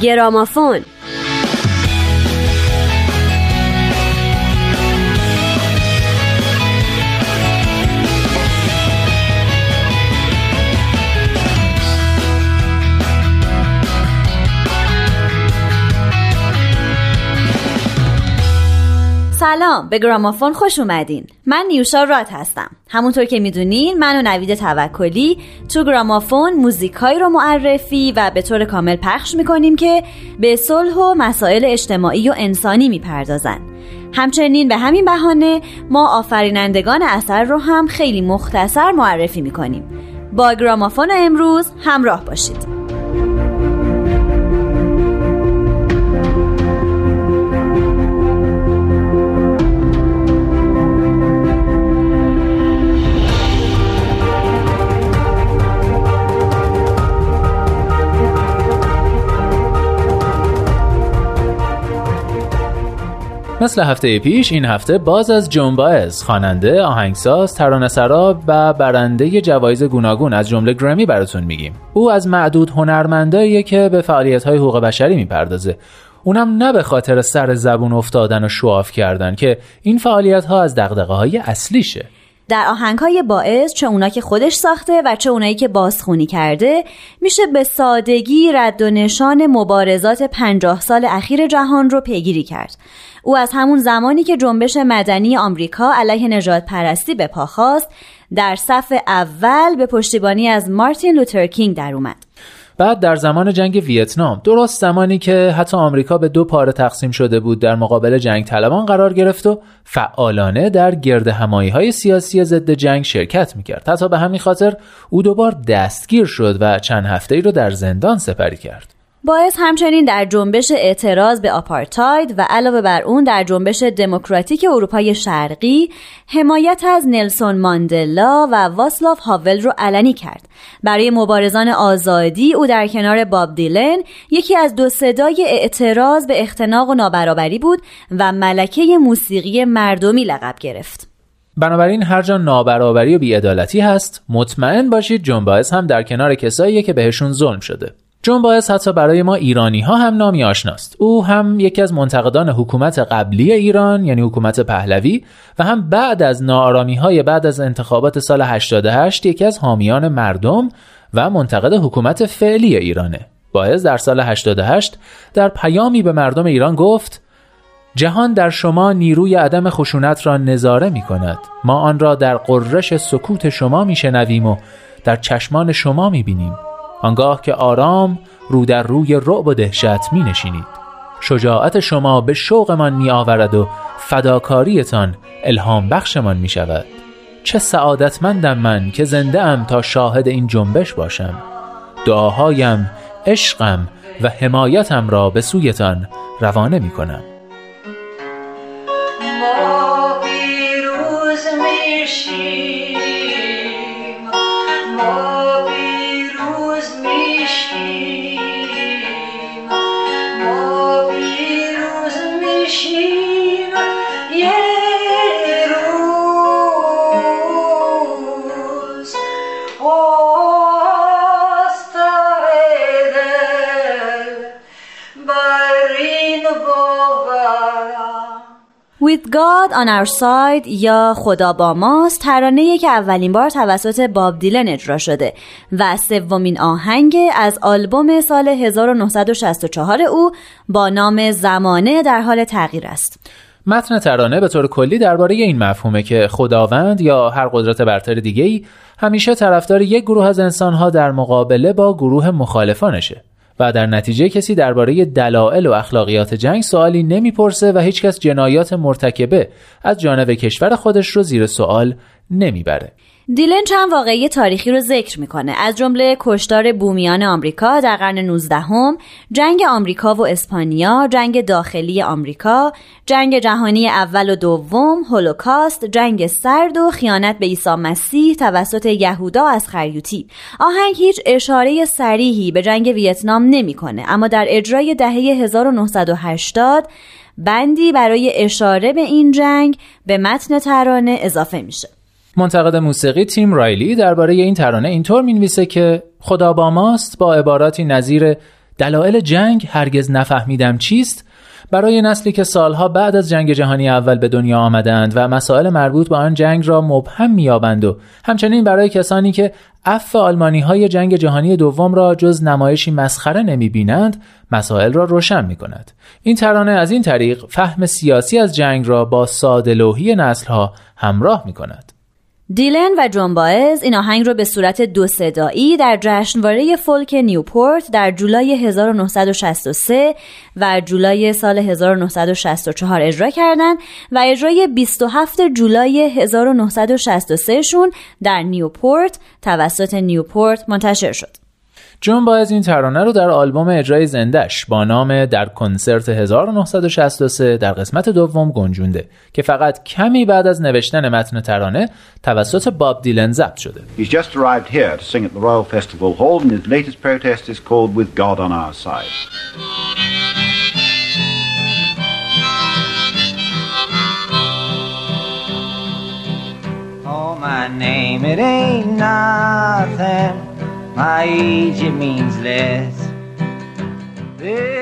Get on my phone. سلام. به گرامافون خوش اومدین. من نیوشا رات هستم. همونطور که می‌دونین من و نوید توکلی تو گرامافون موزیکایی رو معرفی و به طور کامل پخش می‌کنیم که به صلح و مسائل اجتماعی و انسانی می‌پردازن. همچنین به همین بهانه ما آفرینندگان اثر رو هم خیلی مختصر معرفی می‌کنیم. با گرامافون امروز همراه باشید. مثل هفته پیش این هفته باز از جون باز خواننده، آهنگساز، ترانه‌سرا و برنده جوایز گوناگون از جمله گرمی براتون میگیم. او از معدود هنرمنداییه که به فعالیت‌های حقوق بشری می‌پردازه. اونم نه به خاطر سر زبون افتادن و شواف کردن که این فعالیت ها از دقدقه های اصلیشه در آهنگ های باعث چه اونا که خودش ساخته و چه اونایی که بازخونی کرده میشه به سادگی رد و نشان مبارزات پنجاه سال اخیر جهان رو پیگیری کرد. او از همون زمانی که جنبش مدنی آمریکا علیه نجات پرستی به پا خواست در صف اول به پشتیبانی از مارتین لوترکینگ در اومد. بعد در زمان جنگ ویتنام درست زمانی که حتی آمریکا به دو پاره تقسیم شده بود در مقابل جنگ طلبان قرار گرفت و فعالانه در گرد همایی های سیاسی ضد جنگ شرکت می‌کرد. حتی به همین خاطر او دوبار دستگیر شد و چند هفته ای رو در زندان سپری کرد. باعث همچنین در جنبش اعتراض به آپارتاید و علاوه بر اون در جنبش دموکراتیک اروپای شرقی حمایت از نلسون ماندلا و واسلاف هاول رو علنی کرد. برای مبارزان آزادی او در کنار باب دیلن یکی از دو صدای اعتراض به اختناق و نابرابری بود و ملکه موسیقی مردمی لقب گرفت. بنابراین هر جا نابرابری و بیعدالتی هست مطمئن باشید جون باعث هم در کنار کسایی که بهشون ظلم شده جون باعث حتی برای ما ایرانی ها هم نامی آشناست. او هم یکی از منتقدان حکومت قبلی ایران یعنی حکومت پهلوی و هم بعد از نارامی های بعد از انتخابات سال 88 یکی از حامیان مردم و منتقد حکومت فعلی ایرانه. باعث در سال 88 در پیامی به مردم ایران گفت جهان در شما نیروی عدم خشونت را نظاره می کند ما آن را در قررش سکوت شما می شنویم و در چشمان شما می بینیم آنگاه که آرام رو در روی رعب و دهشت می نشینید شجاعت شما به شوقمان می آورد و فداکاریتان الهام بخشمان می شود چه سعادتمندم من که زنده ام تا شاهد این جنبش باشم. دعاهایم عشقم و حمایتم را به سویتان روانه می کنم With God on Our Side یا خدا با ماست ترانه که اولین بار توسط باب دیلن اجرا شده و سومین آهنگ از آلبوم سال 1964 او با نام زمانه در حال تغییر است. متن ترانه به طور کلی درباره این مفهومه که خداوند یا هر قدرت برتر دیگه ای همیشه طرفدار یک گروه از انسانها در مقابله با گروه مخالفانشه. و در نتیجه کسی درباره دلایل و اخلاقیات جنگ سوالی نمی‌پرسه و هیچکس جنایات مرتکبه از جانب کشور خودش رو زیر سوال نمی‌بره. دیلن چند واقعی تاریخی رو ذکر می‌کنه از جمله کشتار بومیان آمریکا در قرن 19 هم، جنگ آمریکا و اسپانیا، جنگ داخلی آمریکا، جنگ جهانی اول و دوم، هولوکاست، جنگ سرد و خیانت به عیسی مسیح توسط یهودا از خریوتی. آهنگ هیچ اشاره سریحی به جنگ ویتنام نمی‌کنه اما در اجرای دهه 1980 بندی برای اشاره به این جنگ به متن ترانه اضافه میشه. منتقد موسیقی تیم رایلی درباره این ترانه اینطور می‌نویسه که خدا با ماست با عباراتی نظیر دلایل جنگ هرگز نفهمیدم چیست برای نسلی که سالها بعد از جنگ جهانی اول به دنیا آمدند و مسائل مربوط به آن جنگ را مبهم میابند و همچنین برای کسانی که عفو آلمانی های جنگ جهانی دوم را جز نمایشی مسخره نمی بینند مسائل را روشن می کند. این ترانه از این طریق فهم سیاسی از جنگ را با ساده لوحی همراه می کند. دیلن و جون باز این آهنگ رو به صورت دو صدایی در جشنواره فولک نیوپورت در جولای 1963 و جولای سال 1964 اجرا کردند و اجرای 27 جولای 1963 شون در نیوپورت توسط نیوپورت منتشر شد. جون باز این ترانه رو در آلبوم اجرای زندش با نام در کنسرت 1963 در قسمت دوم گنجونده که فقط کمی بعد از نوشتن متن ترانه توسط باب دیلن ضبط شده. He's just arrived here to sing at the Royal Festival Hall and his latest protest is called With God on Our Side. Oh, my name, it ain't nothing.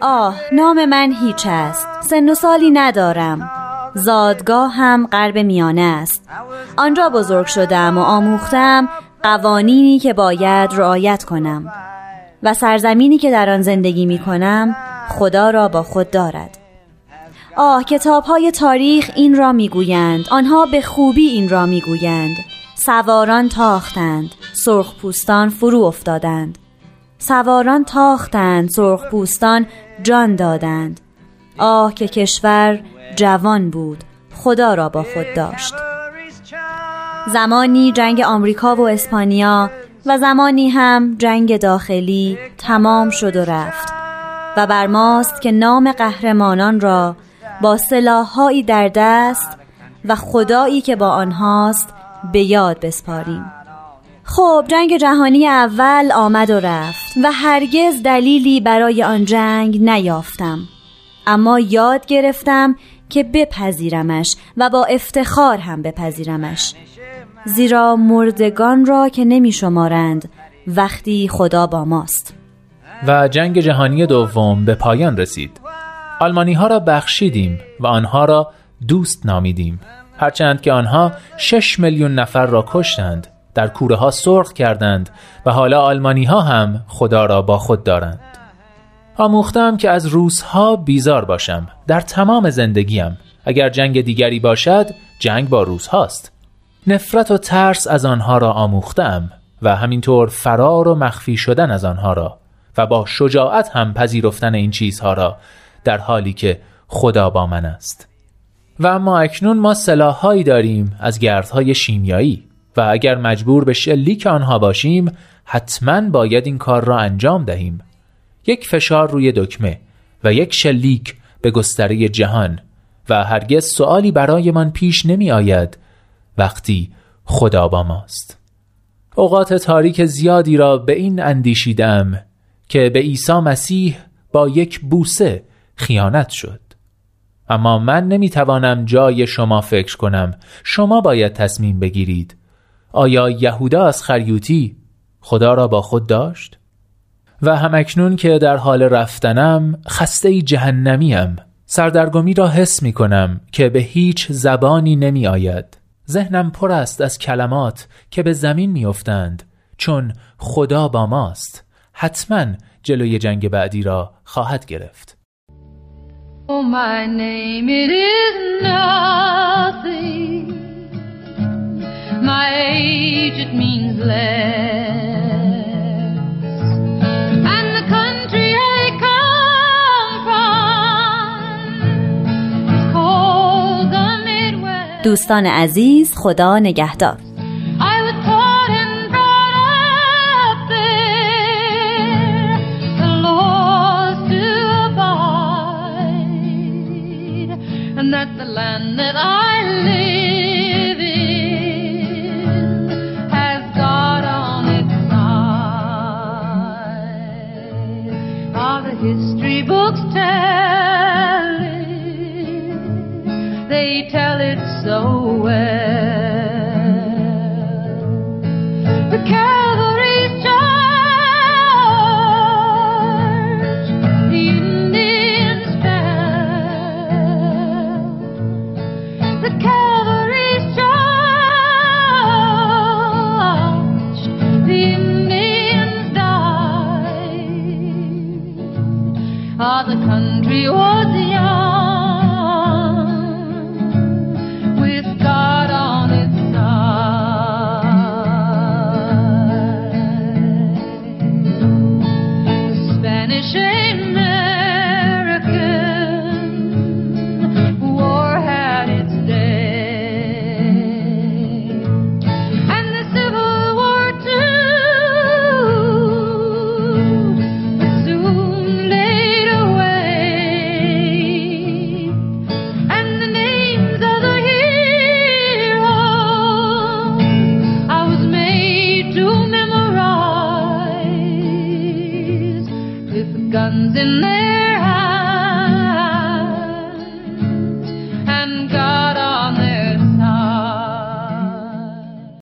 آه نام من هیچ است. سن و سالی ندارم. زادگاه هم قرب میانه است. آنجا بزرگ شدم و آموختم قوانینی که باید رعایت کنم و سرزمینی که در آن زندگی می کنم خدا را با خود دارد. آه کتاب های تاریخ این را می‌گویند. آنها به خوبی این را می‌گویند. سواران تاختند. سرخپوستان فرو افتادند. سواران تاختند سرخپوستان جان دادند. آه که کشور جوان بود خدا را با خود داشت. زمانی جنگ آمریکا و اسپانیا و زمانی هم جنگ داخلی تمام شد و رفت و بر ماست که نام قهرمانان را با سلاحهایی در دست و خدایی که با آنهاست به یاد بسپاریم. خب جنگ جهانی اول آمد و رفت و هرگز دلیلی برای آن جنگ نیافتم. اما یاد گرفتم که بپذیرمش و با افتخار هم بپذیرمش. زیرا مردگان را که نمی شمارند وقتی خدا با ماست. و جنگ جهانی دوم به پایان رسید. آلمانی ها را بخشیدیم و آنها را دوست نامیدیم. هرچند که آنها شش میلیون نفر را کشتند. در کوره ها سرخ کردند و حالا آلمانی ها هم خدا را با خود دارند. آموختم که از روزها بیزار باشم در تمام زندگیم. اگر جنگ دیگری باشد جنگ با روس هاست نفرت و ترس از آنها را آموختم و همینطور فرار و مخفی شدن از آنها را و با شجاعت هم پذیرفتن این چیزها را در حالی که خدا با من است. و اما اکنون ما سلاحهایی داریم از گردهای شیمیایی. و اگر مجبور به شلیک آنها باشیم حتما باید این کار را انجام دهیم. یک فشار روی دکمه و یک شلیک به گستره جهان و هرگز سوالی برایمان پیش نمی آید وقتی خدا با ماست. اوقات تاریک زیادی را به این اندیشیدم که به عیسی مسیح با یک بوسه خیانت شد. اما من نمی‌توانم جای شما فکر کنم. شما باید تصمیم بگیرید. آیا یهودا از خریوتی خدا را با خود داشت؟ و همکنون که در حال رفتنم خسته جهنمیم سردرگمی را حس می کنم که به هیچ زبانی نمی آید ذهنم پر است از کلمات که به زمین می افتند چون خدا با ماست حتما جلوی جنگ بعدی را خواهد گرفت Oh, my name. My age, it means less. And the country I come from is called the Midwest. دوستان عزیز خدا نگهدار history books tell.